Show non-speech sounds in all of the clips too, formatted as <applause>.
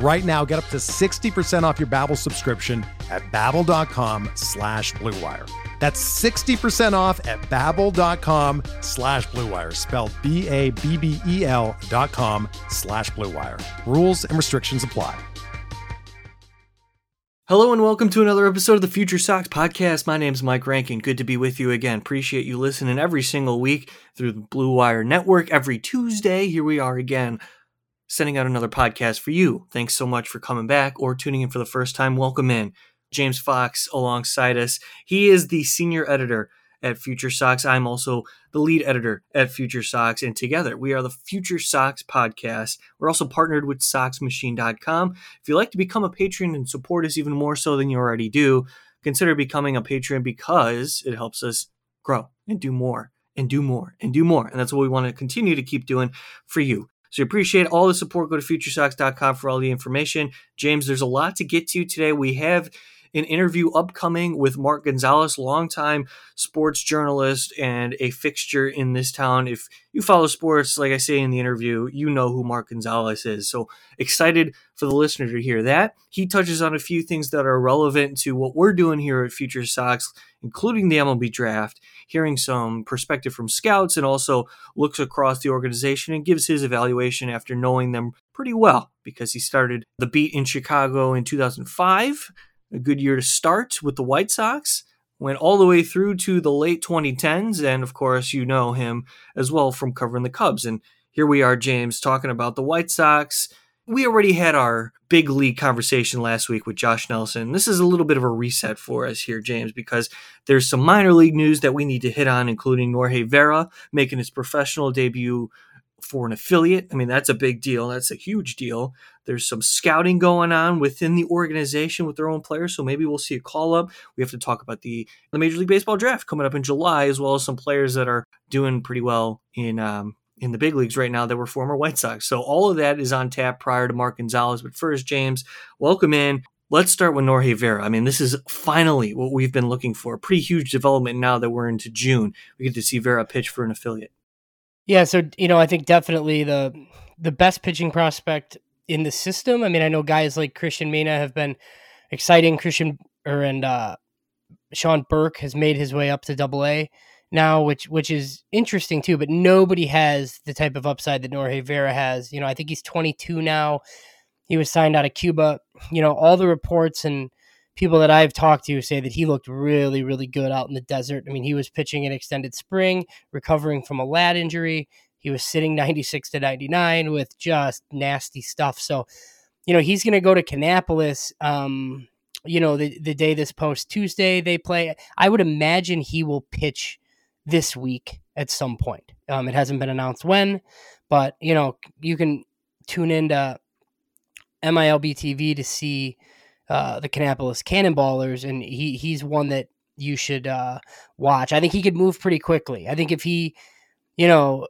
Right now, get up to 60% off your Babbel subscription at babbel.com slash bluewire. That's 60% off at babbel.com slash bluewire, spelled B-A-B-B-E-L dot com slash bluewire. Rules and restrictions apply. Hello and welcome to another episode of the Future Sox podcast. My name is Mike Rankin. Good to be with you again. Appreciate you listening every single week through the Blue Wire Network. Every Tuesday, here we are again sending out another podcast for you. Thanks so much for coming back or tuning in for the first time. Welcome in. James Fox alongside us. He is the senior editor at Future Sox. I'm also the lead editor at Future Sox, and together we are the Future Socks podcast. We're also partnered with SoxMachine.com. If you'd like to become a patron and support us even more so than you already do, consider becoming a patron because it helps us grow and do more and do more and do more. And that's what we want to continue to keep doing for you. So appreciate all the support. Go to futuresox.com for all the information. James, there's a lot to get to today. We have an interview upcoming with Mark Gonzalez, longtime sports journalist and a fixture in this town. If you follow sports, like I say in the interview, you know who Mark Gonzalez is. So excited for the listener to hear that. He touches on a few things that are relevant to what we're doing here at Future Sox, including the MLB draft, hearing some perspective from scouts, and also looks across the organization and gives his evaluation after knowing them pretty well because he started the beat in Chicago in 2005 a good year to start with the White Sox. Went all the way through to the late 2010s, and of course, you know him as well from covering the Cubs. And here we are, James, talking about the White Sox. We already had our big league conversation last week with Josh Nelson. This is a little bit of a reset for us here, James, because there's some minor league news that we need to hit on, including Norge Vera making his professional debut for an affiliate. I mean, that's a big deal. That's a huge deal. There's some scouting going on within the organization with their own players, so maybe we'll see a call up. We have to talk about the the Major League Baseball draft coming up in July, as well as some players that are doing pretty well in um, in the big leagues right now that were former White Sox. So all of that is on tap prior to Mark Gonzalez. But first, James, welcome in. Let's start with Norge Vera. I mean, this is finally what we've been looking for. A pretty huge development now that we're into June. We get to see Vera pitch for an affiliate. Yeah, so you know, I think definitely the the best pitching prospect in the system. I mean, I know guys like Cristian Mena have been exciting. Christian or and uh, Sean Burke has made his way up to Double A now, which which is interesting too. But nobody has the type of upside that Norge Vera has. You know, I think he's 22 now. He was signed out of Cuba. You know, all the reports and people that I've talked to say that he looked really, really good out in the desert. I mean, he was pitching an extended spring, recovering from a lat injury. He was sitting 96 to 99 with just nasty stuff. So, you know, he's going to go to Kannapolis. Um, you know, the, the day this post Tuesday they play. I would imagine he will pitch this week at some point. Um, it hasn't been announced when, but, you know, you can tune into MILB TV to see uh, the Kannapolis Cannonballers, and he he's one that you should uh, watch. I think he could move pretty quickly. I think if he, you know,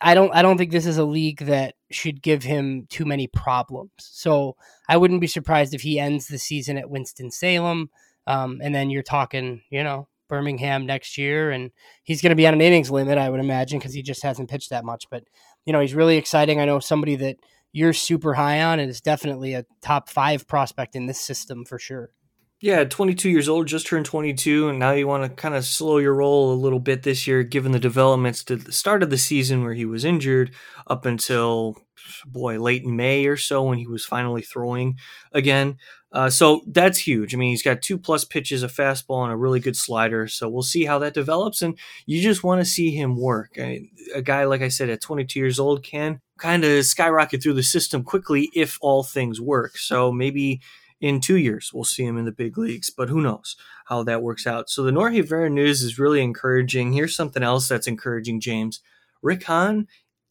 I don't I don't think this is a league that should give him too many problems. So I wouldn't be surprised if he ends the season at Winston Salem, um, and then you're talking, you know, Birmingham next year, and he's going to be on an innings limit, I would imagine, because he just hasn't pitched that much. But you know, he's really exciting. I know somebody that you're super high on and is definitely a top five prospect in this system for sure. Yeah, 22 years old, just turned 22, and now you want to kind of slow your roll a little bit this year, given the developments to the start of the season where he was injured up until, boy, late in May or so when he was finally throwing again. Uh, so that's huge. I mean, he's got two plus pitches, a fastball, and a really good slider. So we'll see how that develops. And you just want to see him work. I mean, a guy, like I said, at 22 years old can kind of skyrocket through the system quickly if all things work. So maybe in two years we'll see him in the big leagues, but who knows how that works out. So the Norge Vera news is really encouraging. Here's something else that's encouraging, James. Rick Hahn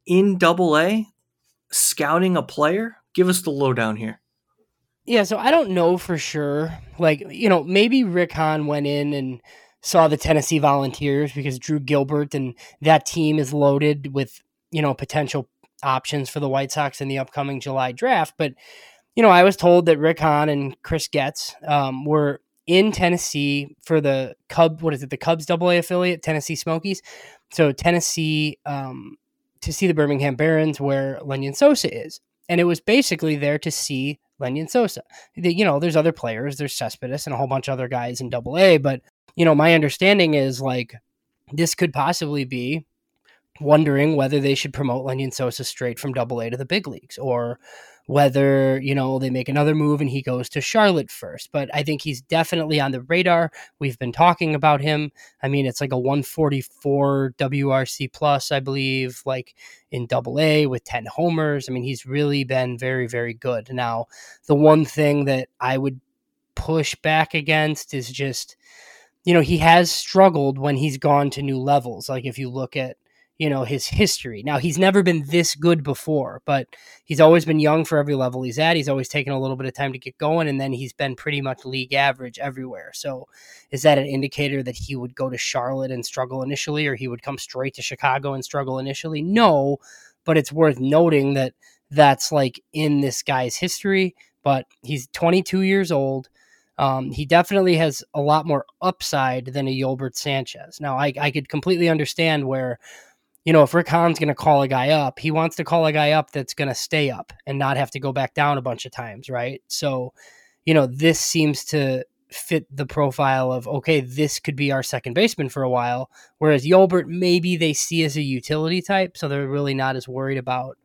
in double A scouting a player. Give us the lowdown here. Yeah, so I don't know for sure. Like, you know, maybe Rick Hahn went in and saw the Tennessee Volunteers because Drew Gilbert and that team is loaded with, you know, potential options for the White Sox in the upcoming July draft. But, you know, I was told that Rick Hahn and Chris Getz um, were in Tennessee for the Cub, what is it, the Cubs double A affiliate, Tennessee Smokies. So Tennessee um, to see the Birmingham Barons where Lenyn Sosa is. And it was basically there to see Lenyn Sosa. You know, there's other players, there's Cespedes and a whole bunch of other guys in double A, but you know, my understanding is like this could possibly be wondering whether they should promote Lenyn Sosa straight from double A to the big leagues or whether, you know, they make another move and he goes to Charlotte first. But I think he's definitely on the radar. We've been talking about him. I mean, it's like a 144 WRC plus, I believe, like in double A with 10 homers. I mean, he's really been very, very good. Now, the one thing that I would push back against is just, you know, he has struggled when he's gone to new levels. Like if you look at you know his history. Now he's never been this good before, but he's always been young for every level he's at. He's always taken a little bit of time to get going, and then he's been pretty much league average everywhere. So, is that an indicator that he would go to Charlotte and struggle initially, or he would come straight to Chicago and struggle initially? No, but it's worth noting that that's like in this guy's history. But he's 22 years old. Um, he definitely has a lot more upside than a Yolbert Sanchez. Now, I, I could completely understand where you know, if Rick Hahn's going to call a guy up, he wants to call a guy up that's going to stay up and not have to go back down a bunch of times, right? So, you know, this seems to fit the profile of okay, this could be our second baseman for a while. Whereas Yolbert, maybe they see as a utility type, so they're really not as worried about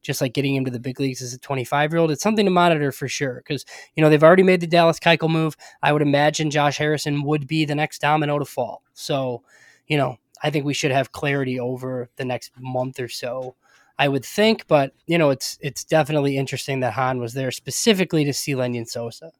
just like getting him to the big leagues as a 25 year old. It's something to monitor for sure because you know they've already made the Dallas Keuchel move. I would imagine Josh Harrison would be the next domino to fall. So, you know, I think we should have clarity over the next month or so. I would think, but you know, it's it's definitely interesting that Hahn was there specifically to see Lenyn Sosa.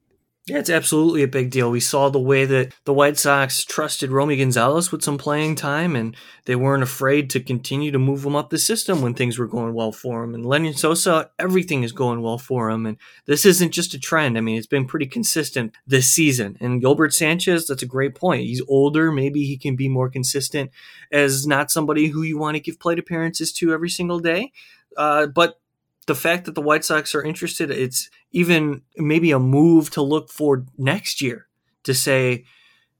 Yeah, it's absolutely a big deal. We saw the way that the White Sox trusted Romy Gonzalez with some playing time, and they weren't afraid to continue to move him up the system when things were going well for him. And Lenyn Sosa, everything is going well for him. And this isn't just a trend. I mean, it's been pretty consistent this season. And Yolbert Sanchez, that's a great point. He's older. Maybe he can be more consistent as not somebody who you want to give plate appearances to every single day. Uh, but the fact that the White Sox are interested, it's even maybe a move to look for next year to say,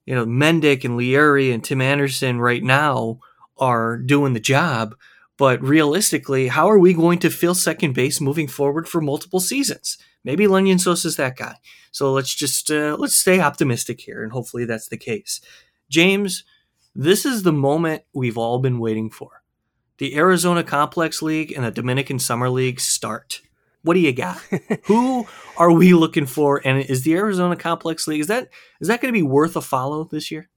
you know, Mendick and Leury and Tim Anderson right now are doing the job. But realistically, how are we going to fill second base moving forward for multiple seasons? Maybe Lenyn Sosa's that guy. So let's just uh, let's stay optimistic here, and hopefully that's the case. James, this is the moment we've all been waiting for the Arizona Complex League and the Dominican Summer League start. What do you got? <laughs> Who are we looking for? And is the Arizona Complex League is that is that going to be worth a follow this year?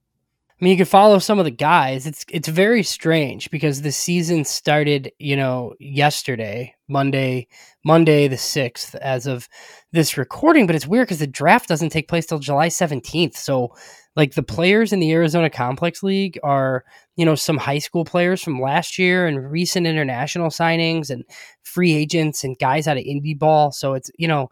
I mean, you can follow some of the guys. It's it's very strange because the season started, you know, yesterday, Monday, Monday the sixth, as of this recording. But it's weird because the draft doesn't take place till July seventeenth. So like the players in the Arizona Complex League are, you know, some high school players from last year and recent international signings and free agents and guys out of indie ball. So it's, you know,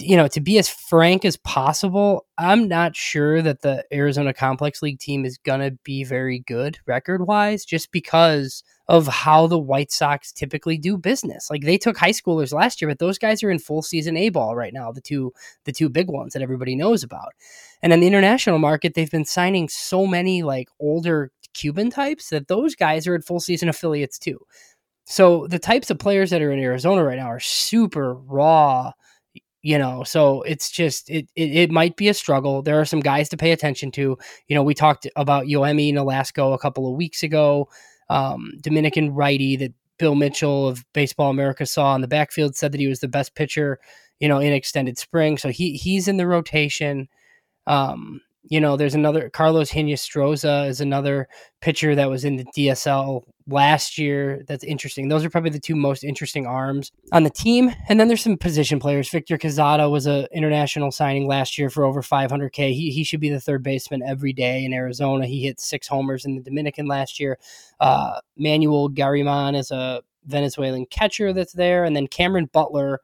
you know, to be as frank as possible, I'm not sure that the Arizona Complex League team is going to be very good record wise just because of how the White Sox typically do business. Like they took high schoolers last year, but those guys are in full season A ball right now, the two the two big ones that everybody knows about. And in the international market, they've been signing so many like older Cuban types that those guys are at full season affiliates too. So the types of players that are in Arizona right now are super raw you know so it's just it, it, it might be a struggle there are some guys to pay attention to you know we talked about Yoemi Nolasco a couple of weeks ago um, Dominican righty that Bill Mitchell of Baseball America saw on the backfield said that he was the best pitcher, you know, in extended spring. So he he's in the rotation. Um, you know, there's another Carlos Hinostroza is another pitcher that was in the DSL last year. That's interesting. Those are probably the two most interesting arms on the team. And then there's some position players. Victor Quezada was a international signing last year for over 500k. He he should be the third baseman every day in Arizona. He hit six homers in the Dominican last year. Uh, Manuel Gariman is a Venezuelan catcher that's there, and then Cameron Butler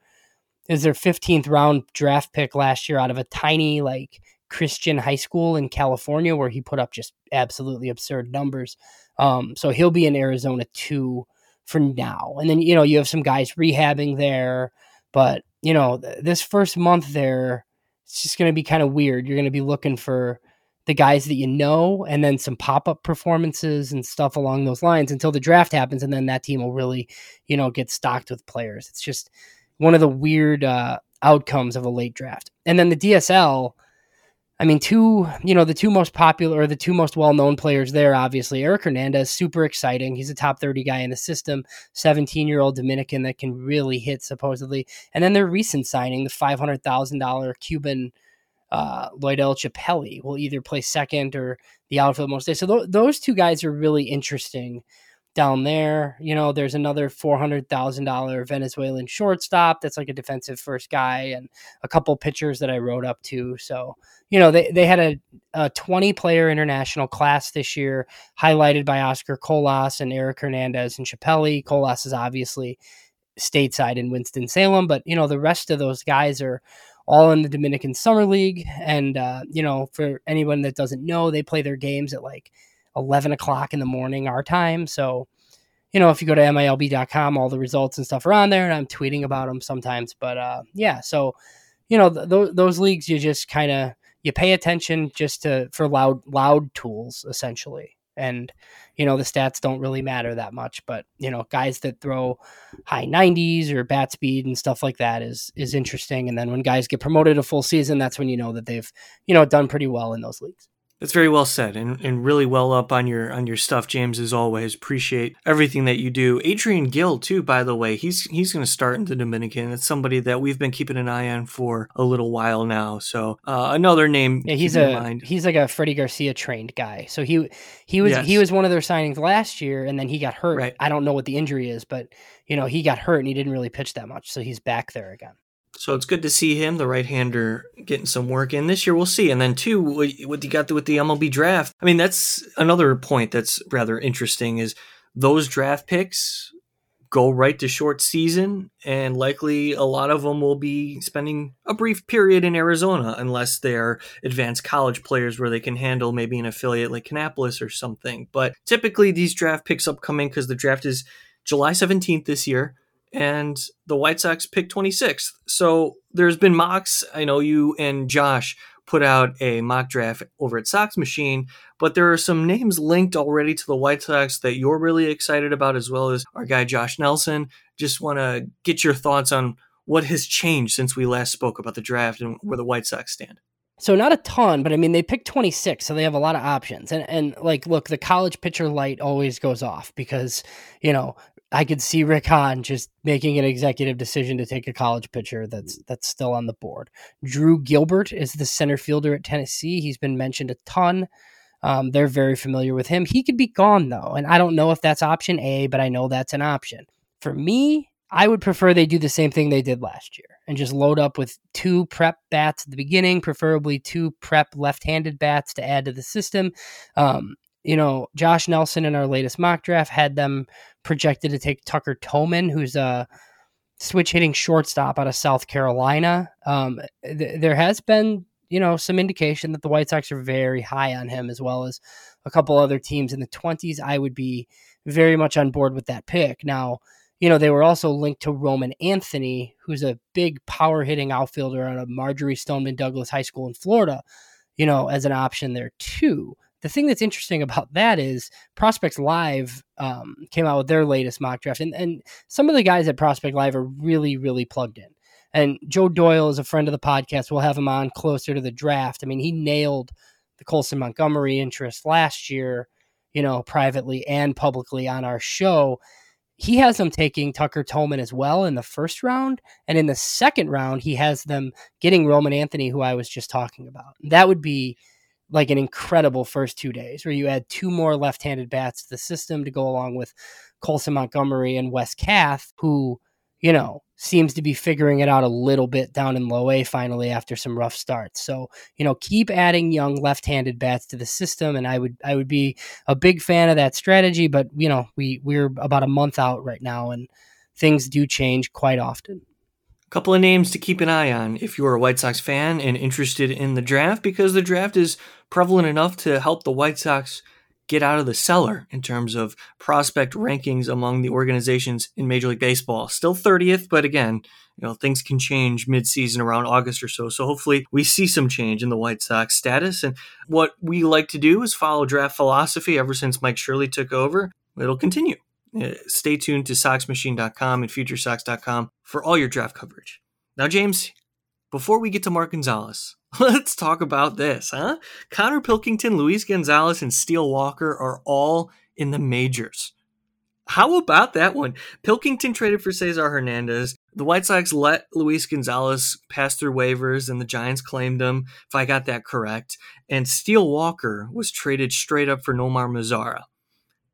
is their 15th round draft pick last year out of a tiny like Christian high school in California where he put up just absolutely absurd numbers. Um, so he'll be in Arizona too for now. And then, you know, you have some guys rehabbing there, but, you know, th- this first month there, it's just going to be kind of weird. You're going to be looking for the guys that you know and then some pop-up performances and stuff along those lines until the draft happens and then that team will really, you know, get stocked with players. It's just one of the weird uh, outcomes of a late draft. And then the DSL, I mean, two, you know, the two most popular or the two most well known players there, obviously, Eric Hernandez, super exciting. He's a top 30 guy in the system, 17 year old Dominican that can really hit, supposedly. And then their recent signing, the $500,000 Cuban uh, Loidel Chapelli, will either play second or the outfield most. So th- those two guys are really interesting down there. You know, there's another $400,000 Venezuelan shortstop that's like a defensive first guy and a couple pitchers that I wrote up to. So, you know, they, they had a, a 20 player international class this year, highlighted by Oscar Colas and Eric Hernandez and Chapelli. Colas is obviously stateside in Winston-Salem, but, you know, the rest of those guys are all in the Dominican Summer League. And, uh, you know, for anyone that doesn't know, they play their games at like 11 o'clock in the morning our time. So, you know, if you go to MILB.com, all the results and stuff are on there, and I'm tweeting about them sometimes. But uh, yeah, so you know, th- those leagues you just kind of you pay attention just to for loud loud tools essentially, and you know the stats don't really matter that much. But you know, guys that throw high 90s or bat speed and stuff like that is is interesting. And then when guys get promoted a full season, that's when you know that they've you know done pretty well in those leagues. That's very well said and, and really well up on your on your stuff, James, as always. Appreciate everything that you do. Adrian Gill, too, by the way, he's he's gonna start in the Dominican. It's somebody that we've been keeping an eye on for a little while now. So uh, another name. Yeah, he's a he's like a Freddie Garcia trained guy. So he he was yes. he was one of their signings last year and then he got hurt. Right. I don't know what the injury is, but you know, he got hurt and he didn't really pitch that much. So he's back there again. So it's good to see him, the right-hander, getting some work in this year. We'll see. And then two, what you got with the MLB draft. I mean, that's another point that's rather interesting. Is those draft picks go right to short season, and likely a lot of them will be spending a brief period in Arizona, unless they're advanced college players where they can handle maybe an affiliate like Kannapolis or something. But typically, these draft picks upcoming because the draft is July 17th this year and the White Sox picked 26th. So there's been mocks. I know you and Josh put out a mock draft over at Sox Machine, but there are some names linked already to the White Sox that you're really excited about, as well as our guy Josh Nelson. Just want to get your thoughts on what has changed since we last spoke about the draft and where the White Sox stand. So not a ton, but I mean they picked 26, so they have a lot of options. And and like look, the college pitcher light always goes off because, you know, I could see Rick Hahn just making an executive decision to take a college pitcher that's that's still on the board. Drew Gilbert is the center fielder at Tennessee. He's been mentioned a ton. Um, they're very familiar with him. He could be gone though, and I don't know if that's option A, but I know that's an option. For me, I would prefer they do the same thing they did last year and just load up with two prep bats at the beginning, preferably two prep left-handed bats to add to the system. Um, you know, Josh Nelson in our latest mock draft had them projected to take Tucker Toman, who's a switch hitting shortstop out of South Carolina. Um, th- there has been, you know, some indication that the White Sox are very high on him, as well as a couple other teams in the 20s. I would be very much on board with that pick. Now, you know, they were also linked to Roman Anthony, who's a big power hitting outfielder out of Marjory Stoneman Douglas High School in Florida, you know, as an option there too the thing that's interesting about that is Prospects Live um, came out with their latest mock draft, and, and some of the guys at Prospect Live are really, really plugged in. And Joe Doyle is a friend of the podcast. We'll have him on closer to the draft. I mean, he nailed the Colson Montgomery interest last year, you know, privately and publicly on our show. he has them taking Tucker Toman as well in the first round. And in the second round, he has them getting Roman Anthony, who I was just talking about. That would be like an incredible first two days where you add two more left handed bats to the system to go along with Colson Montgomery and Wes Kath, who, you know, seems to be figuring it out a little bit down in low A finally after some rough starts. So, you know, keep adding young left-handed bats to the system and I would I would be a big fan of that strategy, but you know, we we're about a month out right now and things do change quite often. Couple of names to keep an eye on if you're a White Sox fan and interested in the draft because the draft is prevalent enough to help the White Sox get out of the cellar in terms of prospect rankings among the organizations in Major League Baseball. Still 30th, but again, you know, things can change mid-season around August or so. So hopefully we see some change in the White Sox status. And what we like to do is follow draft philosophy ever since Mike Shirley took over. It'll continue. Uh, stay tuned to SoxMachine.com and FutureSox.com for all your draft coverage. Now, James, before we get to Mark Gonzalez, <laughs> Let's talk about this, huh? Connor Pilkington, Luis Gonzalez, and Steele Walker are all in the majors. How about that one? Pilkington traded for Cesar Hernandez. The White Sox let Luis Gonzalez pass through waivers, and the Giants claimed him, if I got that correct. And Steele Walker was traded straight up for Nomar Mazara.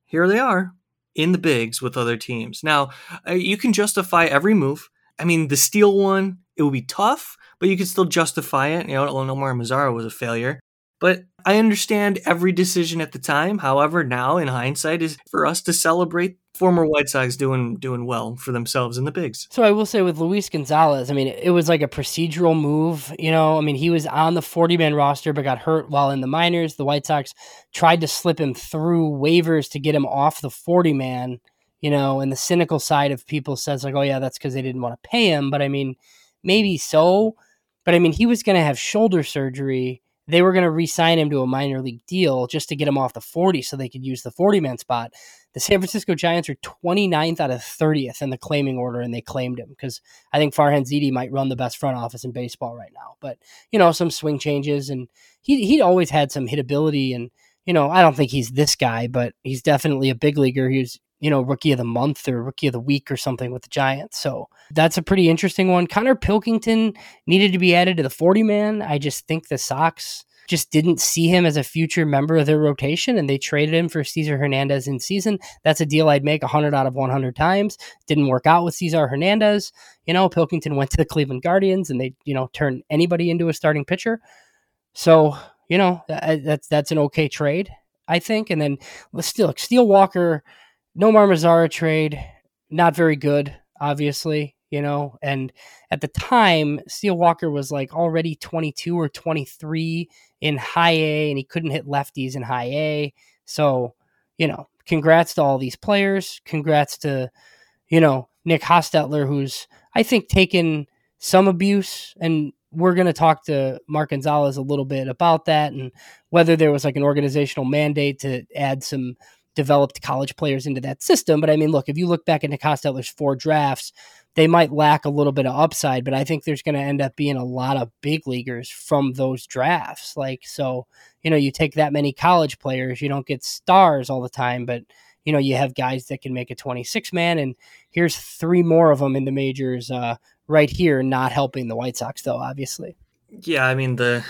Here they are in the bigs with other teams. Now, uh, you can justify every move. I mean, the Steele one, it would be tough, but you could still justify it. You know, Nomar Mazara was a failure. But I understand every decision at the time. However, now in hindsight, is for us to celebrate former White Sox doing doing well for themselves in the bigs. So I will say with Luis Gonzalez, I mean, it was like a procedural move. You know, I mean, he was on the 40 man roster but got hurt while in the minors. The White Sox tried to slip him through waivers to get him off the 40 man. You know, and the cynical side of people says like, oh yeah, that's because they didn't want to pay him. But I mean, maybe so. But I mean, he was going to have shoulder surgery. They were going to re sign him to a minor league deal just to get him off the 40 so they could use the 40 man spot. The San Francisco Giants are 29th out of 30th in the claiming order, and they claimed him because I think Farhan Zaidi might run the best front office in baseball right now. But, you know, some swing changes, and he, he'd always had some hitability. And, you know, I don't think he's this guy, but he's definitely a big leaguer. He's you know, rookie of the month or rookie of the week or something with the Giants. So that's a pretty interesting one. Connor Pilkington needed to be added to the 40 man. I just think the Sox just didn't see him as a future member of their rotation and they traded him for Cesar Hernandez in season. That's a deal I'd make 100 out of 100 times. Didn't work out with Cesar Hernandez. You know, Pilkington went to the Cleveland Guardians and they, you know, turned anybody into a starting pitcher. So, you know, that's that's an okay trade, I think. And then let's still Steele Walker Nomar Mazara trade, not very good, obviously, you know. And at the time, Steele Walker was like already 22 or 23 in high A, and he couldn't hit lefties in high A. So, you know, congrats to all these players. Congrats to, you know, Nick Hostetler, who's, I think, taken some abuse. And we're going to talk to Mark Gonzalez a little bit about that and whether there was like an organizational mandate to add some developed college players into that system. But I mean, look, if you look back into Hostetler's four drafts, they might lack a little bit of upside, but I think there's going to end up being a lot of big leaguers from those drafts. Like, so, you know, you take that many college players, you don't get stars all the time, but, you know, you have guys that can make a 26 man, and here's three more of them in the majors uh, right here, not helping the White Sox, though, obviously. Yeah, I mean, the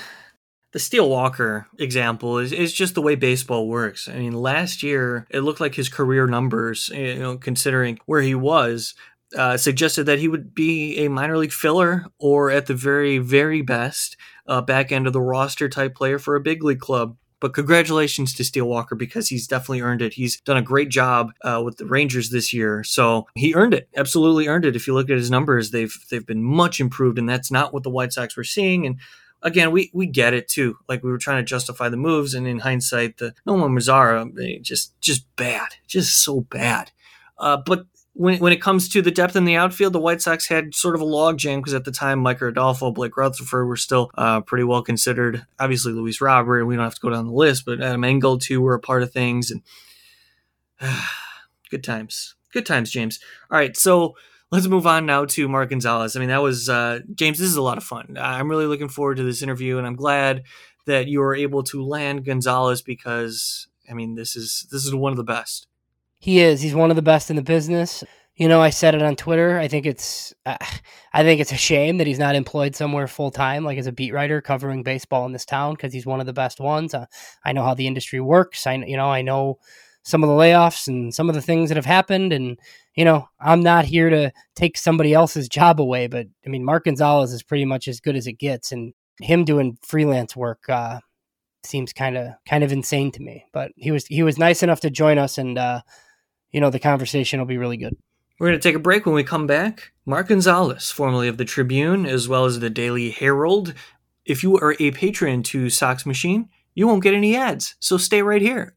the Steele Walker example is, is just the way baseball works. I mean, last year it looked like his career numbers, you know, considering where he was, uh, suggested that he would be a minor league filler or at the very, very best, uh, back end of the roster type player for a big league club. But congratulations to Steele Walker because he's definitely earned it. He's done a great job uh, with the Rangers this year, so he earned it. Absolutely earned it. If you look at his numbers, they've they've been much improved, and that's not what the White Sox were seeing. And again, we we get it too. Like we were trying to justify the moves, and in hindsight, the Nomar Mazara just just bad, just so bad. Uh, but when, when it comes to the depth in the outfield, the White Sox had sort of a logjam because at the time, Micker Adolfo, Blake Rutherford were still uh, pretty well considered. Obviously, Luis Robert, we don't have to go down the list, but Adam Engel too were a part of things. And uh, <sighs> good times, good times, James. All right, so let's move on now to Mark Gonzalez. I mean, that was uh, James. This is a lot of fun. I'm really looking forward to this interview, and I'm glad that you were able to land Gonzalez because I mean, this is this is one of the best. He is. He's one of the best in the business. You know, I said it on Twitter. I think it's, uh, I think it's a shame that he's not employed somewhere full time, like as a beat writer covering baseball in this town, because he's one of the best ones. Uh, I know how the industry works. I, you know, I know some of the layoffs and some of the things that have happened, and you know, I'm not here to take somebody else's job away. But I mean, Mark Gonzalez is pretty much as good as it gets, and him doing freelance work uh, seems kind of kind of insane to me. But he was he was nice enough to join us, and uh, you know, the conversation will be really good. We're going to take a break when we come back. Mark Gonzalez, formerly of the Tribune as well as the Daily Herald. If you are a patron to Sox Machine, you won't get any ads, so stay right here.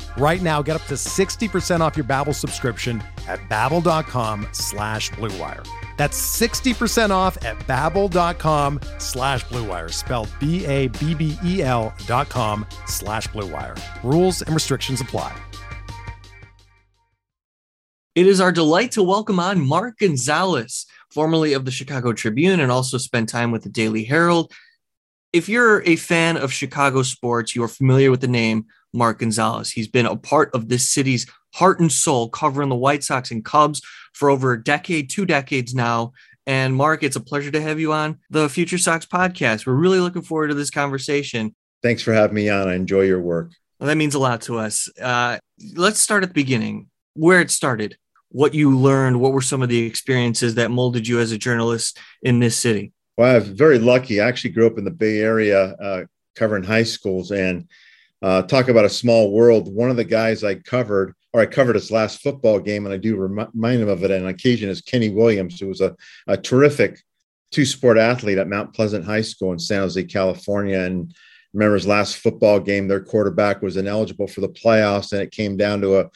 Right now, get up to 60% off your Babbel subscription at babbel.com slash bluewire. That's 60% off at babbel.com slash bluewire, spelled B-A-B-B-E-L dot com slash bluewire. Rules and restrictions apply. It is our delight to welcome on Mark Gonzalez, formerly of the Chicago Tribune and also spent time with the Daily Herald. If you're a fan of Chicago sports, you are familiar with the name Mark Gonzalez. He's been a part of this city's heart and soul, covering the White Sox and Cubs for over a decade, two decades now. And Mark, it's a pleasure to have you on the Future Sox podcast. We're really looking forward to this conversation. Thanks for having me on. I enjoy your work. Well, that means a lot to us. Uh, let's start at the beginning, where it started, what you learned, what were some of the experiences that molded you as a journalist in this city? Well, I was very lucky. I actually grew up in the Bay Area, uh, covering high schools, and uh, talk about a small world. One of the guys I covered, or I covered his last football game, and I do remind him of it on occasion, is Kenny Williams, who was a, a terrific two sport athlete at Mount Pleasant High School in San Jose, California. And remember his last football game, their quarterback was ineligible for the playoffs, and it came down to a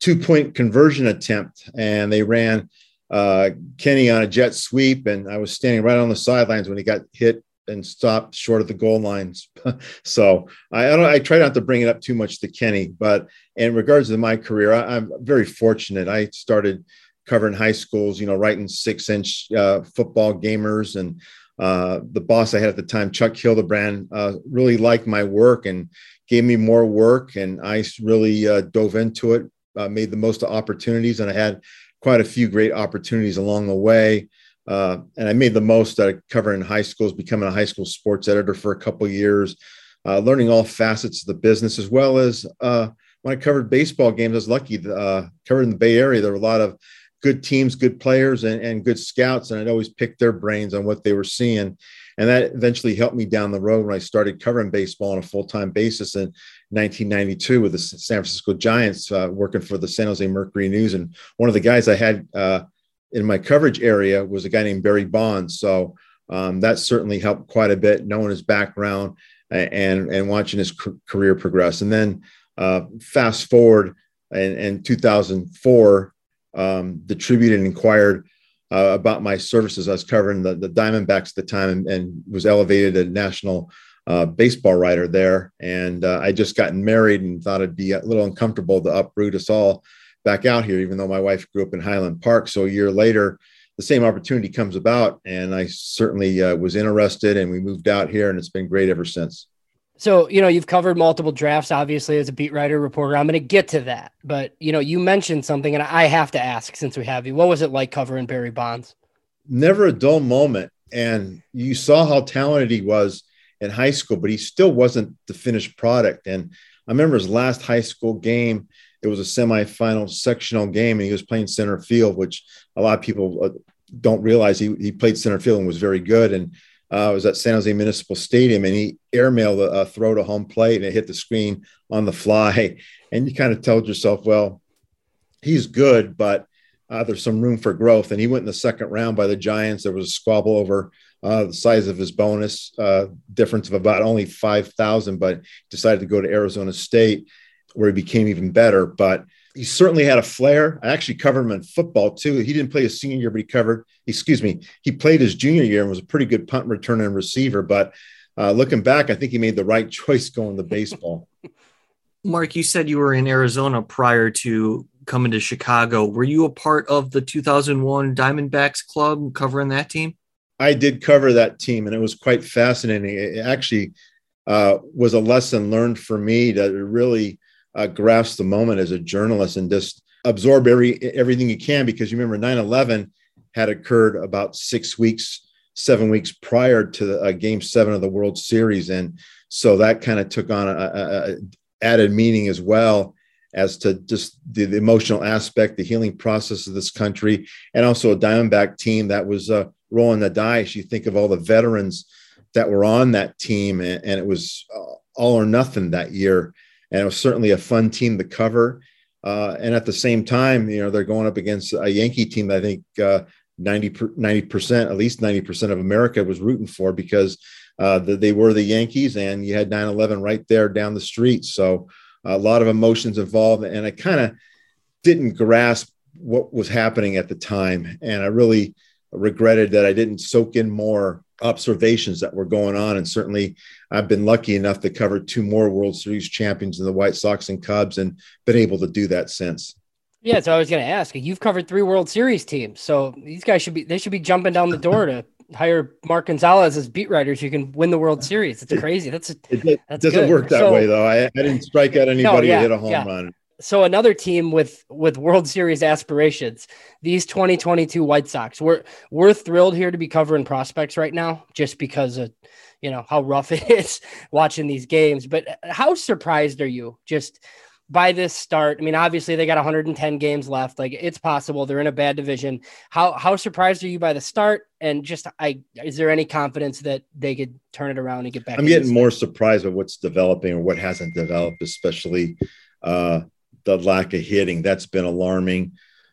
two point conversion attempt, and they ran uh, Kenny on a jet sweep, and I was standing right on the sidelines when he got hit and stopped short of the goal lines. <laughs> so I, I, don't. I try not to bring it up too much to Kenny, but in regards to my career, I, am very fortunate. I started covering high schools, you know, writing six inch uh, football gamers, and uh, the boss I had at the time, Chuck Hildebrand, uh, really liked my work and gave me more work, and I really uh, dove into it, uh, made the most of opportunities, and I had quite a few great opportunities along the way. Uh, and I made the most out of covering high schools, becoming a high school sports editor for a couple years, uh, learning all facets of the business, as well as uh, when I covered baseball games. I was lucky uh, covered in the Bay Area. There were a lot of good teams, good players, and, and good scouts, and I'd always pick their brains on what they were seeing. And that eventually helped me down the road when I started covering baseball on a full time basis in 1992 with the San Francisco Giants, uh, working for the San Jose Mercury News. And one of the guys I had uh, in my coverage area was a guy named Barry Bonds. So um, that certainly helped quite a bit, knowing his background and and watching his career progress. And then uh, fast forward in, in 2004, um, the Tribune inquired uh, about my services. I was covering the, the Diamondbacks at the time and, and was elevated a national uh, baseball writer there. And uh, I just gotten married and thought it'd be a little uncomfortable to uproot us all back out here, even though my wife grew up in Highland Park. So a year later, the same opportunity comes about, and I certainly uh, was interested, and we moved out here, and it's been great ever since. So, you know, you've covered multiple drafts, obviously, as a beat writer, reporter. I'm going to get to that. But, you know, you mentioned something, and I have to ask since we have you. What was it like covering Barry Bonds? Never a dull moment. And you saw how talented he was in high school, but he still wasn't the finished product. And I remember his last high school game it was a semifinal sectional game and he was playing center field, which a lot of people uh, don't realize he, he played center field and was very good. And uh, was at San Jose Municipal Stadium, and he airmailed a, a, throw to home plate, and it hit the screen on the fly. <laughs> And you kind of told yourself, well, he's good, but uh, there's some room for growth. And he went in the second round by the Giants. There was a squabble over uh, the size of his bonus uh, difference of about only five thousand, but decided to go to Arizona State, where he became even better. But he certainly had a flair. I actually covered him in football too. He didn't play his senior year, but he covered, excuse me, he played his junior year and was a pretty good punt returner and receiver. But uh, looking back, I think he made the right <laughs> choice going to baseball. Mark, you said you were in Arizona prior to coming to Chicago. Were you a part of the 2001 Diamondbacks club covering that team? I did cover that team, and it was quite fascinating. It actually uh, was a lesson learned for me to really uh, grasp the moment as a journalist and just absorb every everything you can because you remember 9/11 had occurred about six weeks, seven weeks prior to the, uh, Game Seven of the World Series, and so that kind of took on a, a, a, added meaning as well as to just the, the, emotional aspect, the healing process of this country, and also a Diamondback team that was uh, rolling the dice. You think of all the veterans that were on that team, and, and it was uh, all or nothing that year and it was certainly a fun team to cover. Uh, and at the same time, you know, they're going up against a Yankee team that I think uh, 90 percent, at least 90 percent of America was rooting for because uh, the, they were the Yankees, and you had 9/11 right there down the street. So a lot of emotions involved, and I kind of didn't grasp what was happening at the time, and I really regretted that I didn't soak in more observations that were going on. And certainly, I've been lucky enough to cover two more World Series champions in the White Sox and Cubs, and been able to do that since. Yeah, so I was going to ask. You've covered three World Series teams, so these guys should be they should be jumping down the door to <laughs> hire Mark Gonzalez as beat writers. You can win the World Series. It's crazy. That's a, it, it doesn't good. work that so, way though. I, I, didn't strike out <laughs> anybody no, yeah, hit a home yeah. run so another team with with World Series aspirations, these 2022 White Sox. We're we're thrilled here to be covering prospects right now, just because of you know how rough <laughs> it is watching these games. But how surprised are you just by this start? I mean, obviously they got 110 games left. Like it's possible they're in a bad division. How how surprised are you by the start? And just I is there any confidence that they could turn it around and get back? I'm getting more surprised by what's developing or what hasn't developed, especially. Uh, the lack of hitting. That's been alarming.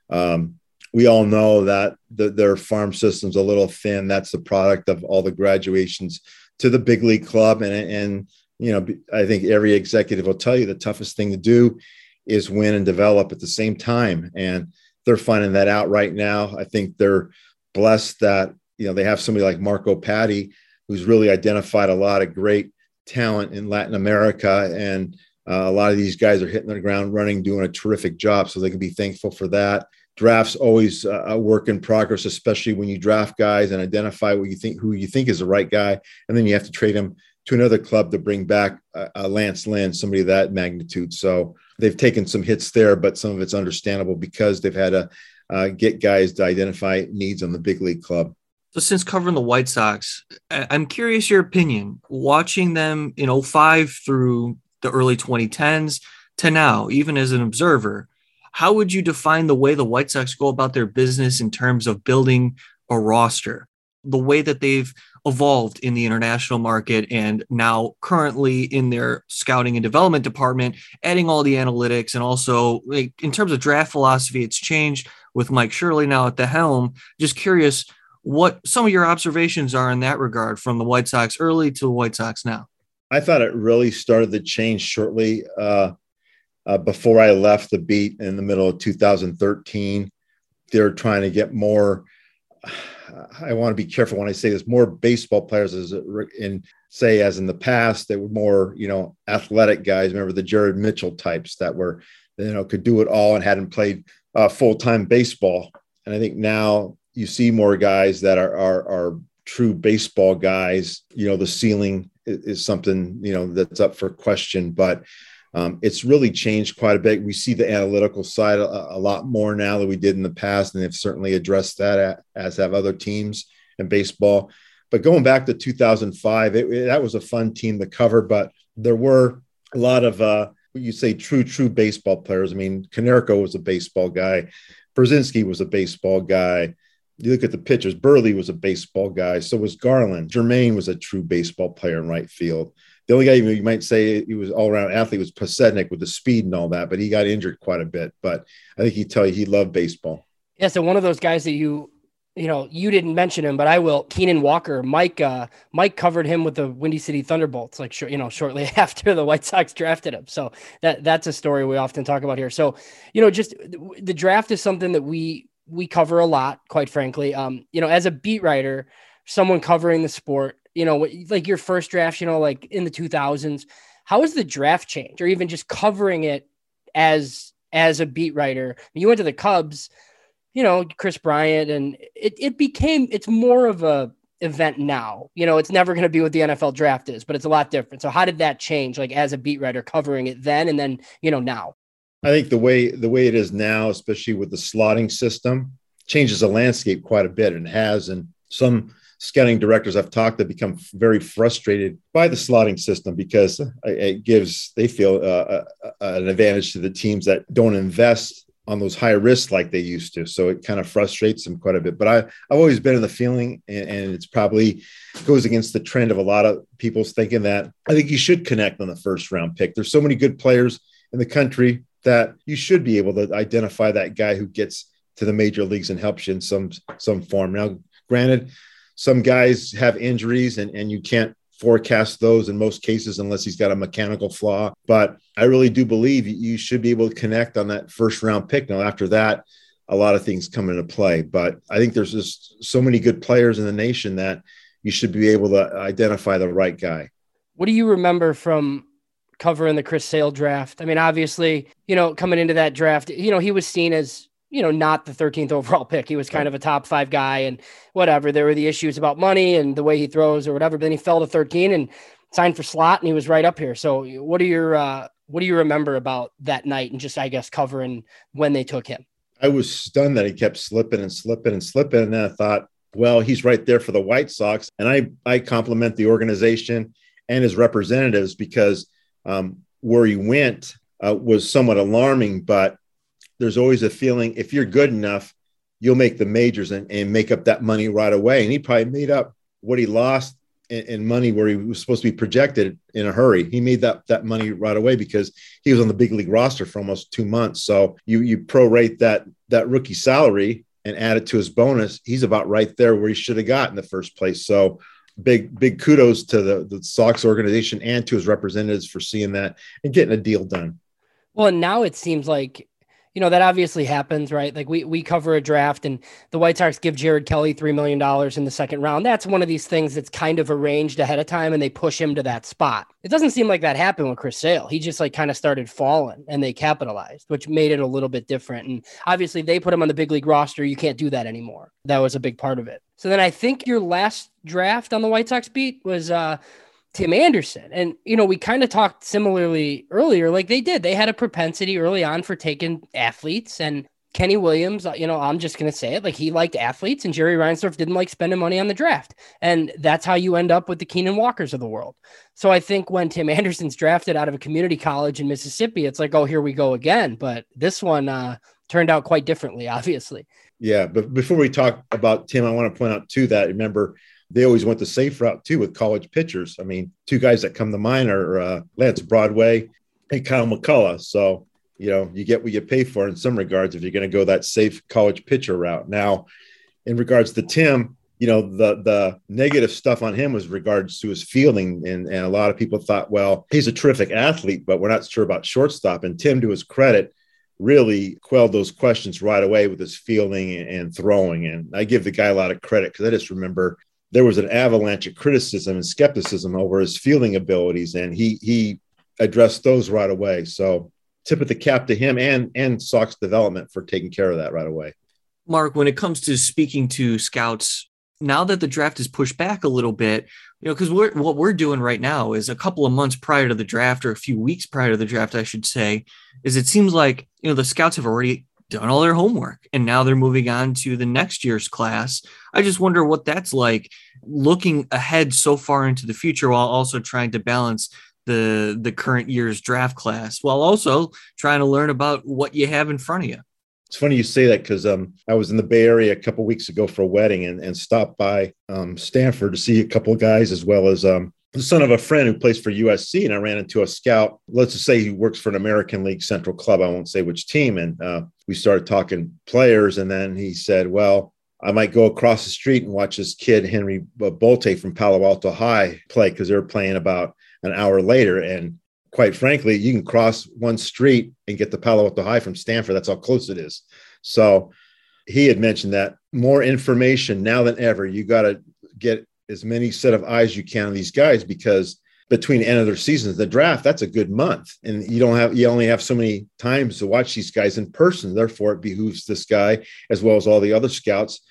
Um, we all know that the, their farm system's a little thin. That's the product of all the graduations to the big league club. And, and, you know, I think every executive will tell you the toughest thing to do is win and develop at the same time. And they're finding that out right now. I think they're blessed that, you know, they have somebody like Marco Paddy, who's really identified a lot of great talent in Latin America and uh, a lot of these guys are hitting the ground running, doing a terrific job, so they can be thankful for that. Drafts always uh, a work in progress, especially when you draft guys and identify what you think who you think is the right guy, and then you have to trade him to another club to bring back a, a Lance Lynn, somebody of that magnitude. So they've taken some hits there, but some of it's understandable because they've had to uh, get guys to identify needs on the big league club. So since covering the White Sox, I'm curious your opinion. Watching them in 05 through the early 2010s to now, even as an observer, how would you define the way the White Sox go about their business in terms of building a roster? The way that they've evolved in the international market and now currently in their scouting and development department, adding all the analytics and also like, in terms of draft philosophy, it's changed with Mike Shirley now at the helm. Just curious what some of your observations are in that regard from the White Sox early to the White Sox now. I thought it really started to change shortly uh, uh, before I left the beat in the middle of 2013. They're trying to get more. I want to be careful when I say this. More baseball players, as in say, as in the past, they were more, you know, athletic guys. Remember the Jared Mitchell types that were, you know, could do it all and hadn't played uh, full time baseball. And I think now you see more guys that are, are are true baseball guys. You know, the ceiling is something you know that's up for question but um, it's really changed quite a bit. We see the analytical side a, a, lot more now than we did in the past and they've certainly addressed that as have other teams in baseball. But going back to 2005 it, it, that was a fun team to cover but there were a lot of uh, you say true true baseball players. I mean Konerko was a baseball guy. Pierzynski was a baseball guy you look at the pitchers, Buehrle was a baseball guy. So was Garland. Jermaine was a true baseball player in right field. The only guy you might say he was all around athlete was Podsednik with the speed and all that, but he got injured quite a bit. But I think he'd tell you he loved baseball. Yeah. So one of those guys that you, you know, you didn't mention him, but I will. Keenan Walker, Mike, uh, Mike covered him with the Windy City Thunderbolts, like you know, shortly <laughs> after the White Sox drafted him. So that that's a story we often talk about here. So you know, just the draft is something that we we cover a lot, quite frankly. Um, you know, as a beat writer, someone covering the sport, you know, like your first draft, you know, like in the 2000s, how has the draft changed or even just covering it as as a beat writer? You went to the Cubs, you know, Kris Bryant and it it became it's more of a event now. You know, it's never going to be what the NFL draft is, but it's a lot different. So how did that change like as a beat writer covering it then and then, you know, now? I think the way the way it is now, especially with the slotting system, changes the landscape quite a bit and has. And some scouting directors I've talked to become very frustrated by the slotting system because it gives they feel uh, uh, an advantage to the teams that don't invest on those high risks like they used to. So it kind of frustrates them quite a bit. But I, I've always been in the feeling, and, and it's probably goes against the trend of a lot of people's thinking that I think you should connect on the first round pick. There's so many good players in the country that you should be able to identify that guy who gets to the major leagues and helps you in some some form. Now, granted, some guys have injuries and, and you can't forecast those in most cases unless he's got a mechanical flaw. But I really do believe you should be able to connect on that first round pick. Now, after that, a lot of things come into play. But I think there's just so many good players in the nation that you should be able to identify the right guy. What do you remember from covering the Chris Sale draft. I mean, obviously, you know, coming into that draft, you know, he was seen as, you know, not the 13th overall pick. He was kind of a top five guy and whatever. There were the issues about money and the way he throws or whatever. But then he fell to 13 and signed for slot and he was right up here. So what are your, uh, what do you remember about that night and just, I guess, covering when they took him? I was stunned that he kept slipping and slipping and slipping. And then I thought, well, he's right there for the White Sox. And I, I compliment the organization and his representatives because um, where he went uh, was somewhat alarming, but there's always a feeling if you're good enough, you'll make the majors and, and make up that money right away. And he probably made up what he lost in, in, money where he was supposed to be projected in a hurry. He made that that money right away because he was on the big league roster for almost two months. So you you prorate that that rookie salary and add it to his bonus. He's about right there where he should have got in the first place. So big big kudos to the the Sox organization and to his representatives for seeing that and getting a deal done. Well, now it seems like you know that obviously happens, right? Like we we cover a draft and the White Sox give Jared Kelley three million dollars in the second round. That's one of these things that's kind of arranged ahead of time, and they push him to that spot. It doesn't seem like that happened with Chris Sale. He just like kind of started falling, and they capitalized, which made it a little bit different. And obviously, they put him on the big league roster. You can't do that anymore. That was a big part of it. So then I think your last draft on the White Sox beat was uh Tim Anderson. And, you know, we kind of talked similarly earlier, like they did. They had a propensity early on for taking athletes. And Kenny Williams, uh, you know, I'm just going to say it like he liked athletes, and Jerry Reinsdorf didn't like spending money on the draft. And that's how you end up with the Keenan Walkers of the world. So I think when Tim Anderson's drafted out of a community college in Mississippi, it's like, oh, here we go again. But this one uh, turned out quite differently, <laughs> obviously. Yeah. But before we talk about Tim, I want to point out, too, that remember, they always went the safe route too with college pitchers. I mean, two guys that come to mind are uh, Lance Broadway and Kyle McCulloch. So, you know, you get what you pay for in some regards if you're going to go that safe college pitcher route. Now, in regards to Tim, you know, the the negative stuff on him was regards to his fielding. And, and a lot of people thought, well, he's a terrific athlete, but we're not sure about shortstop. And Tim, to his credit, really quelled those questions right away with his fielding and throwing. And I give the guy a lot of credit because I just remember there was an avalanche of criticism and skepticism over his fielding abilities, and he he addressed those right away. So tip of the cap to him and and Sox development for taking care of that right away. Mark, when it comes to speaking to scouts, now that the draft is pushed back a little bit, you know, because what we're doing right now is a couple of months prior to the draft, or a few weeks prior to the draft, I should say, is it seems like you know the scouts have already done all their homework and now they're moving on to the next year's class. I just wonder what that's like looking ahead so far into the future while also trying to balance the the current year's draft class while also trying to learn about what you have in front of you. It's funny you say that because um, I was in the Bay Area a couple weeks ago for a wedding and, and stopped by um, Stanford to see a couple of guys as well as um, the son of a friend who plays for USC. And I ran into a scout. Let's just say he works for an American League Central club. I won't say which team. And uh, we started talking players. And then he said, Well, I might go across the street and watch this kid, Henry Bolte from Palo Alto High, play because they're playing about an hour later. And quite frankly, you can cross one street and get to Palo Alto High from Stanford. That's how close it is. So he had mentioned that more information now than ever. You got to get as many set of eyes you can on these guys because between the end of their seasons, the draft, that's a good month. And you don't have, you only have so many times to watch these guys in person. Therefore, it behooves this guy, as well as all the other scouts,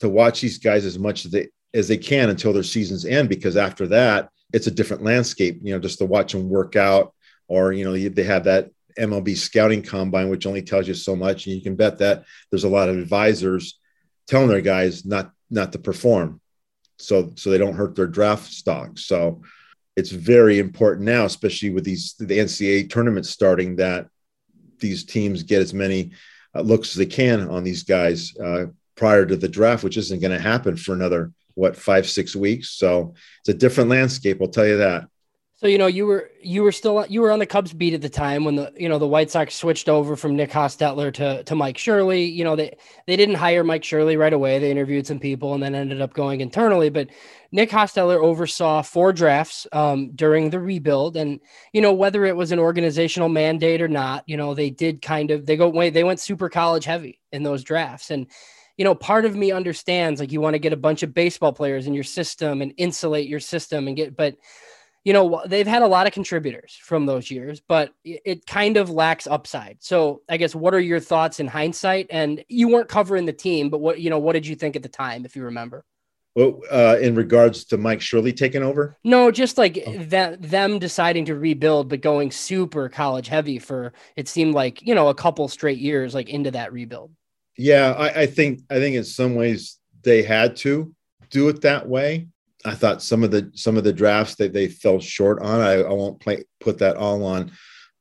to watch these guys as much as they, as they can until their seasons end, because after that, it's a different landscape, you know, just to watch them work out or, you know, they have that MLB scouting combine, which only tells you so much. And you can bet that there's a lot of advisors telling their guys not, not to perform. So, so they don't hurt their draft stock. So it's very important now, especially with these, the NCAA tournaments starting that these teams get as many uh, looks as they can on these guys uh, prior to the draft, which isn't going to happen for another what five six weeks so it's a different landscape i'll tell you that so you know you were you were still you were on the Cubs beat at the time when the you know the White Sox switched over from Nick Hostetler to to Mike Shirley. You know they they didn't hire Mike Shirley right away. They interviewed some people and then ended up going internally. But Nick Hostetler oversaw four drafts um, during the rebuild, and you know whether it was an organizational mandate or not, you know they did kind of they go they went super college heavy in those drafts and you know, part of me understands like you want to get a bunch of baseball players in your system and insulate your system and get, but you know, they've had a lot of contributors from those years, but it kind of lacks upside. So I guess what are your thoughts in hindsight? And you weren't covering the team, but what, you know, what did you think at the time, if you remember? Well, uh, in regards to Mike Shirley taking over? No, just like oh. that, them deciding to rebuild, but going super college heavy for it seemed like, you know, a couple straight years like into that rebuild. Yeah, I, I think I think in some ways they had to do it that way. I thought some of the some of the drafts that they fell short on. I, I won't play, put that all on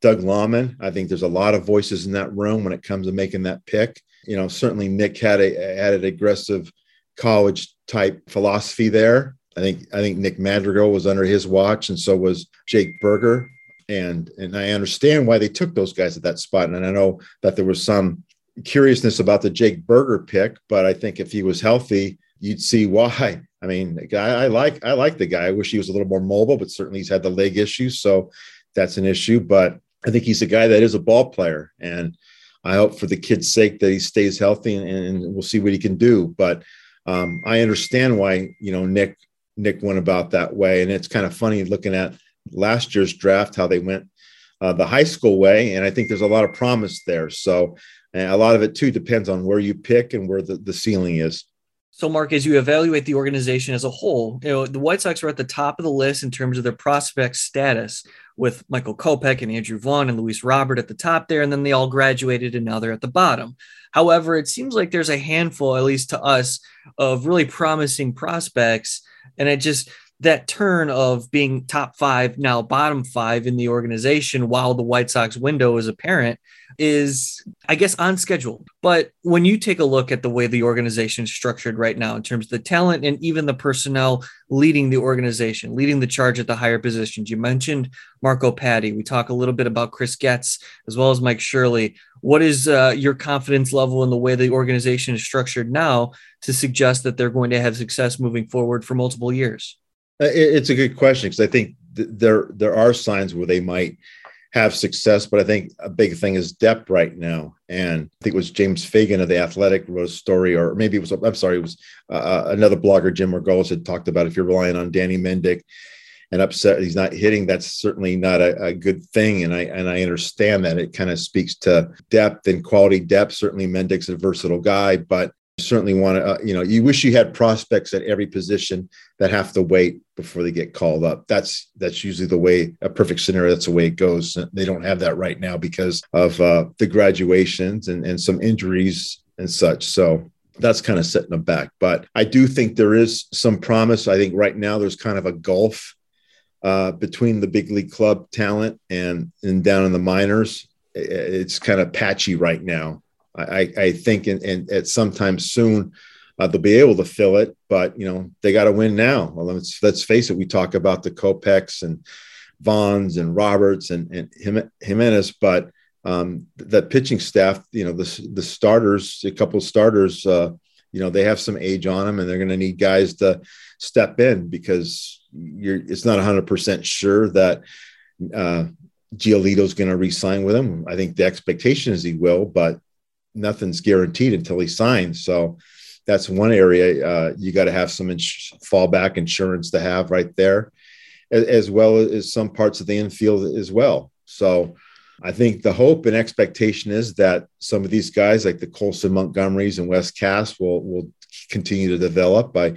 Doug Laumann. I think there's a lot of voices in that room when it comes to making that pick. You know, certainly Nick had a had an aggressive college type philosophy there. I think I think Nick Madrigal was under his watch, and so was Jake Burger. And and I understand why they took those guys at that spot. And I know that there was some curiousness about the Jake Burger pick, but I think if he was healthy, you'd see why. <laughs> I mean, I, I like I like the guy. I wish he was a little more mobile, but certainly he's had the leg issues, so that's an issue. But I think he's a guy that is a ball player, and I hope for the kid's sake that he stays healthy, and, and we'll see what he can do. But um, I understand why you know Nick Nick went about that way, and it's kind of funny looking at last year's draft how they went uh, the high school way, and I think there's a lot of promise there. So and a lot of it too depends on where you pick and where the, the ceiling is. So, Mark, as you evaluate the organization as a whole, you know the White Sox are at the top of the list in terms of their prospect status, with Michael Kopech and Andrew Vaughn and Luis Robert at the top there, and then they all graduated and now they're at the bottom. However, it seems like there's a handful, at least to us, of really promising prospects, and it just that turn of being top five now bottom five in the organization while the White Sox window is apparent is, I guess, on schedule. But when you take a look at the way the organization is structured right now, in terms of the talent and even the personnel leading the organization, leading the charge at the higher positions, you mentioned Marco Paddy. We talk a little bit about Chris Getz as well as Mike Shirley. What is uh, your confidence level in the way the organization is structured now to suggest that they're going to have success moving forward for multiple years? Uh, it's a good question because I think th- there there are signs where they might have success, but I think a big thing is depth right now. And I think it was James Fegan of the Athletic wrote a story, or maybe it was I'm sorry, it was uh, uh another blogger, Jim Margalus, had talked about if you're relying on Danny Mendick and upset he's not hitting, that's certainly not a, a good thing. And I and I understand that it kind of speaks to depth and quality depth. Certainly Mendick's a versatile guy, but certainly want to, uh, you know, you wish you had prospects at every position that have to wait before they get called up. That's that's usually the way a perfect scenario. That's the way it goes. They don't have that right now because of uh, the graduations and and some injuries and such. So that's kind of setting them back. But I do think there is some promise. I think right now there's kind of a gulf uh, between the big league club talent and and down in the minors. It's kind of patchy right now I, I think in, in, at sometime soon uh, they'll be able to fill it, but you know they got to win now. Well, let's let's face it. We talk about the Kopechs and Vaughns and Roberts and, and Jimenez, but um, that pitching staff, you know, the the starters, a couple of starters, uh, you know, they have some age on them, and they're going to need guys to step in because you're. It's not 100 percent sure that uh, Giolito's going to re-sign with him. I think the expectation is he will, but nothing's guaranteed until he signs. So that's one area uh, you got to have some ins- fallback insurance to have right there, as, as, well as some parts of the infield as well. So I think the hope and expectation is that some of these guys, like the Colson Montgomerys and Wes Kath, will will continue to develop. I,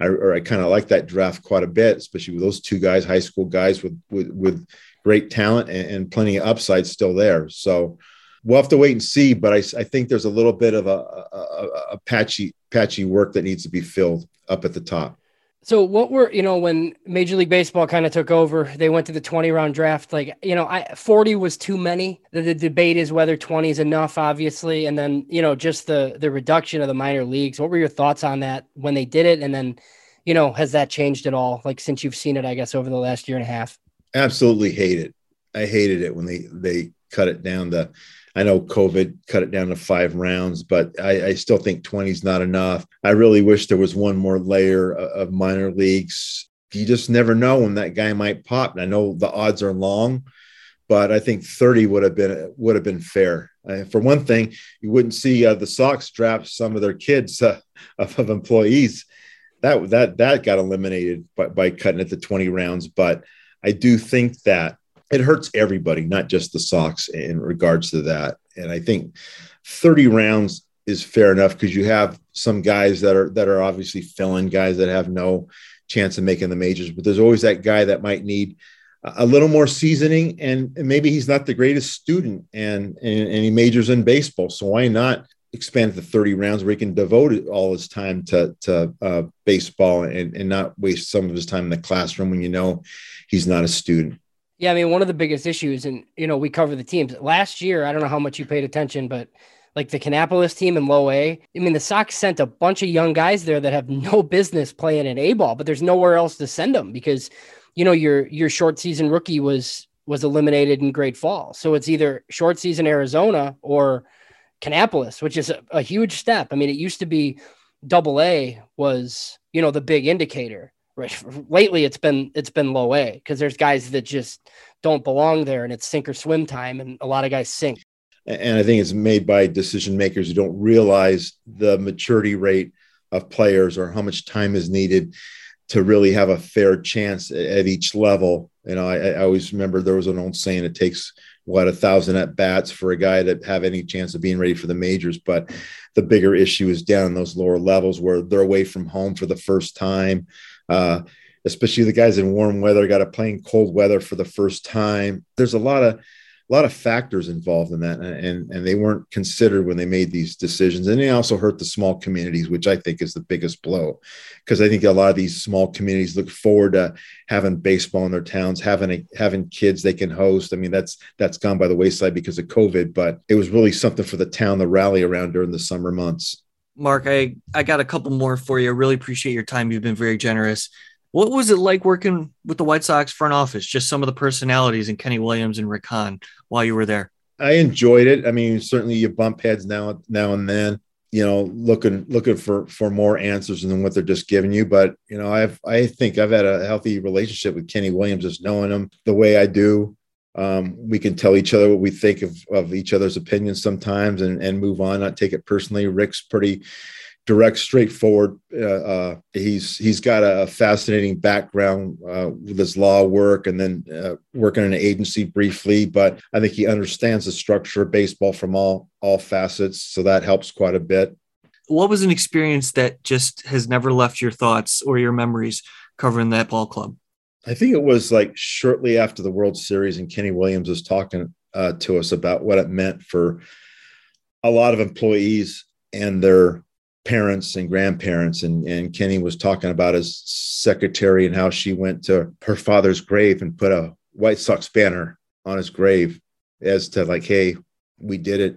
I I kind of like that draft quite a bit, especially with those two guys, high school guys with with, with great talent and, and plenty of upside still there. So we'll have to wait and see. But I, I think there's a little bit of a, a, a, patchy patchy work that needs to be filled up at the top. So what were you know when Major League Baseball kind of took over, they went to the 20 round draft. Like you know, I 40 was too many. The, the debate is whether 20 is enough, obviously, and then you know just the the reduction of the minor leagues. What were your thoughts on that when they did it, and then you know has that changed at all? Like since you've seen it, I guess over the last year and a half. Absolutely hate it. I hated it when they they cut it down to I know COVID cut it down to five rounds, but I, I still think 20 is not enough. I really wish there was one more layer of minor leagues. You just never know when that guy might pop. And I know the odds are long, but I think 30 would have been would have been fair. Uh, for one thing, you wouldn't see uh, the Sox draft some of their kids uh, <laughs> of, of, employees. That that that got eliminated by, by cutting it to 20 rounds. But I do think that it hurts everybody, not just the Sox in regards to that. And I think 30 rounds is fair enough because you have some guys that are that are obviously filling guys that have no chance of making the majors, but there's always that guy that might need a little more seasoning and, maybe he's not the greatest student and, and, and he majors in baseball. So why not expand to 30 rounds where he can devote all his time to, to uh, baseball and, and not waste some of his time in the classroom when you know he's not a student. Yeah, I mean, one of the biggest issues, and you know, we cover the teams last year. I don't know how much you paid attention, but like the Kannapolis team in low A, I mean, the Sox sent a bunch of young guys there that have no business playing in A ball, but there's nowhere else to send them because, you know, your your short season rookie was was eliminated in Great Fall, so it's either short season Arizona or Kannapolis, which is a, a huge step. I mean, it used to be Double A was you know the big indicator lately it's been it's been low A because there's guys that just don't belong there and it's sink or swim time and a lot of guys sink. And I think it's made by decision makers who don't realize the maturity rate of players or how much time is needed to really have a fair chance at each level. You know, I, I always remember there was an old saying: it takes what a thousand at bats for a guy to have any chance of being ready for the majors. But the bigger issue is down in those lower levels where they're away from home for the first time uh, especially the guys in warm weather got to play in cold weather for the first time. There's a lot of a lot of factors involved in that, and and they weren't considered when they made these decisions. And they also hurt the small communities, which I think is the biggest blow, because I think a lot of these small communities look forward to having baseball in their towns, having a, having kids they can host. I mean, that's that's gone by the wayside because of COVID, but it was really something for the town to rally around during the summer months. Mark, I, I got a couple more for you. I really appreciate your time. You've been very generous. What was it like working with the White Sox front office? Just some of the personalities and Kenny Williams and Rick Hahn while you were there. I enjoyed it. I mean, certainly you bump heads now now and then, you know, looking looking for for more answers than what they're just giving you. But you know, I've I think I've had a healthy relationship with Kenny Williams, just knowing him the way I do. Um, we can tell each other what we think of, of each other's opinions sometimes and, and move on, not take it personally. Rick's pretty direct, straightforward. Uh, uh, he's he's got a fascinating background uh, with his law work and then uh, working in an agency briefly. But I think he understands the structure of baseball from all all facets, so that helps quite a bit. What was an experience that just has never left your thoughts or your memories covering that ball club? I think it was like shortly after the World Series, and Kenny Williams was talking uh, to us about what it meant for a lot of employees and their parents and grandparents. And, and Kenny was talking about his secretary and how she went to her father's grave and put a White Sox banner on his grave as to like, hey, we did it.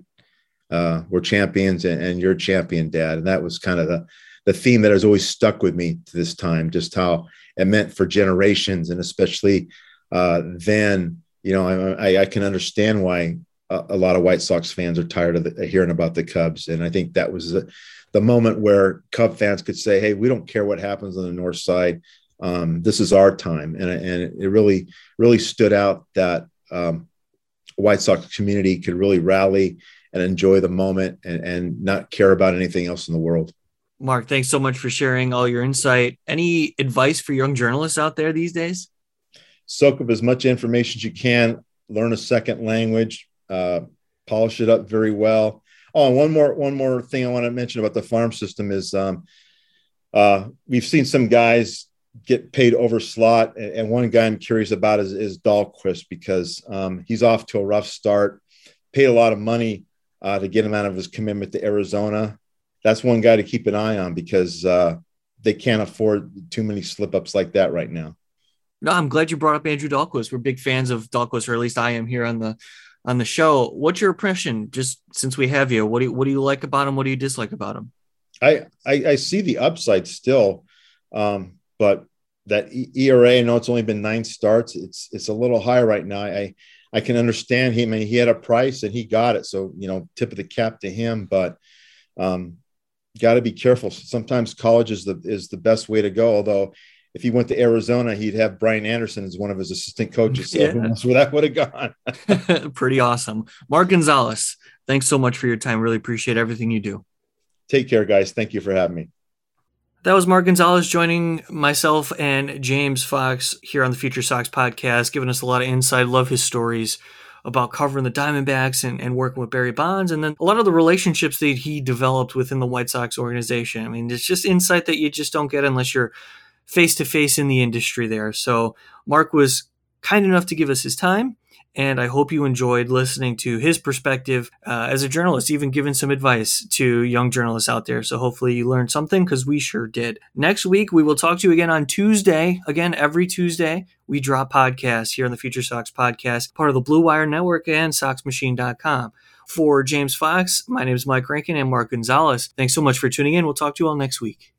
uh, we're champions and, and, you're champion, Dad. And that was kind of the the theme that has always stuck with me to this time. Just how it meant for generations, and especially uh, then. You know, I, I, can understand why a, lot of White Sox fans are tired of the, hearing about the Cubs, and I think that was the, the moment where Cub fans could say, "Hey, we don't care what happens on the North Side. Um, this is our time," and and it really really stood out that um, White Sox community could really rally and enjoy the moment and, and not care about anything else in the world. Mark, thanks so much for sharing all your insight. Any advice for young journalists out there these days? Soak up as much information as you can, learn a second language, uh, polish it up very well. Oh, one more one more thing I want to mention about the farm system is um, uh, we've seen some guys get paid over slot, and, and one guy I'm curious about is, is Dalquist because um, he's off to a rough start. Paid a lot of money uh, to get him out of his commitment to Arizona. That's one guy to keep an eye on because uh, they can't afford too many slip ups like that right now. No, I'm glad you brought up Andrew Dalquist. We're big fans of Dalquist, or at least I am here on the on the show. What's your impression, just since we have you? What do you, what do you like about him? What do you dislike about him? I I, I see the upside still, um, but that ERA. I know it's only been nine starts. It's it's a little high right now. I I can understand him. I mean, he had a price and he got it. So, you know, tip of the cap to him, but um, got to be careful. Sometimes college is the, is the best way to go. Although if he went to Arizona, he'd have Brian Anderson as one of his assistant coaches. So <laughs> yeah. where that would have gone. <laughs> Pretty awesome. Mark Gonzalez, thanks so much for your time. Really appreciate everything you do. Take care, guys. Thank you for having me. That was Mark Gonzalez joining myself and James Fox here on the Future Sox podcast, giving us a lot of insight. Love his stories about covering the Diamondbacks and, and working with Barry Bonds, and then a lot of the relationships that he developed within the White Sox organization. I mean, it's just insight that you just don't get unless you're face to face in the industry there. So, Mark was kind enough to give us his time and I hope you enjoyed listening to his perspective uh, as a journalist, even giving some advice to young journalists out there. So hopefully you learned something because we sure did. Next week, we will talk to you again on Tuesday. Again, every Tuesday, we drop podcasts here on the Future Sox podcast, part of the Blue Wire Network and SoxMachine.com. For James Fox, my name is Mike Rankin and Mark Gonzalez. Thanks so much for tuning in. We'll talk to you all next week.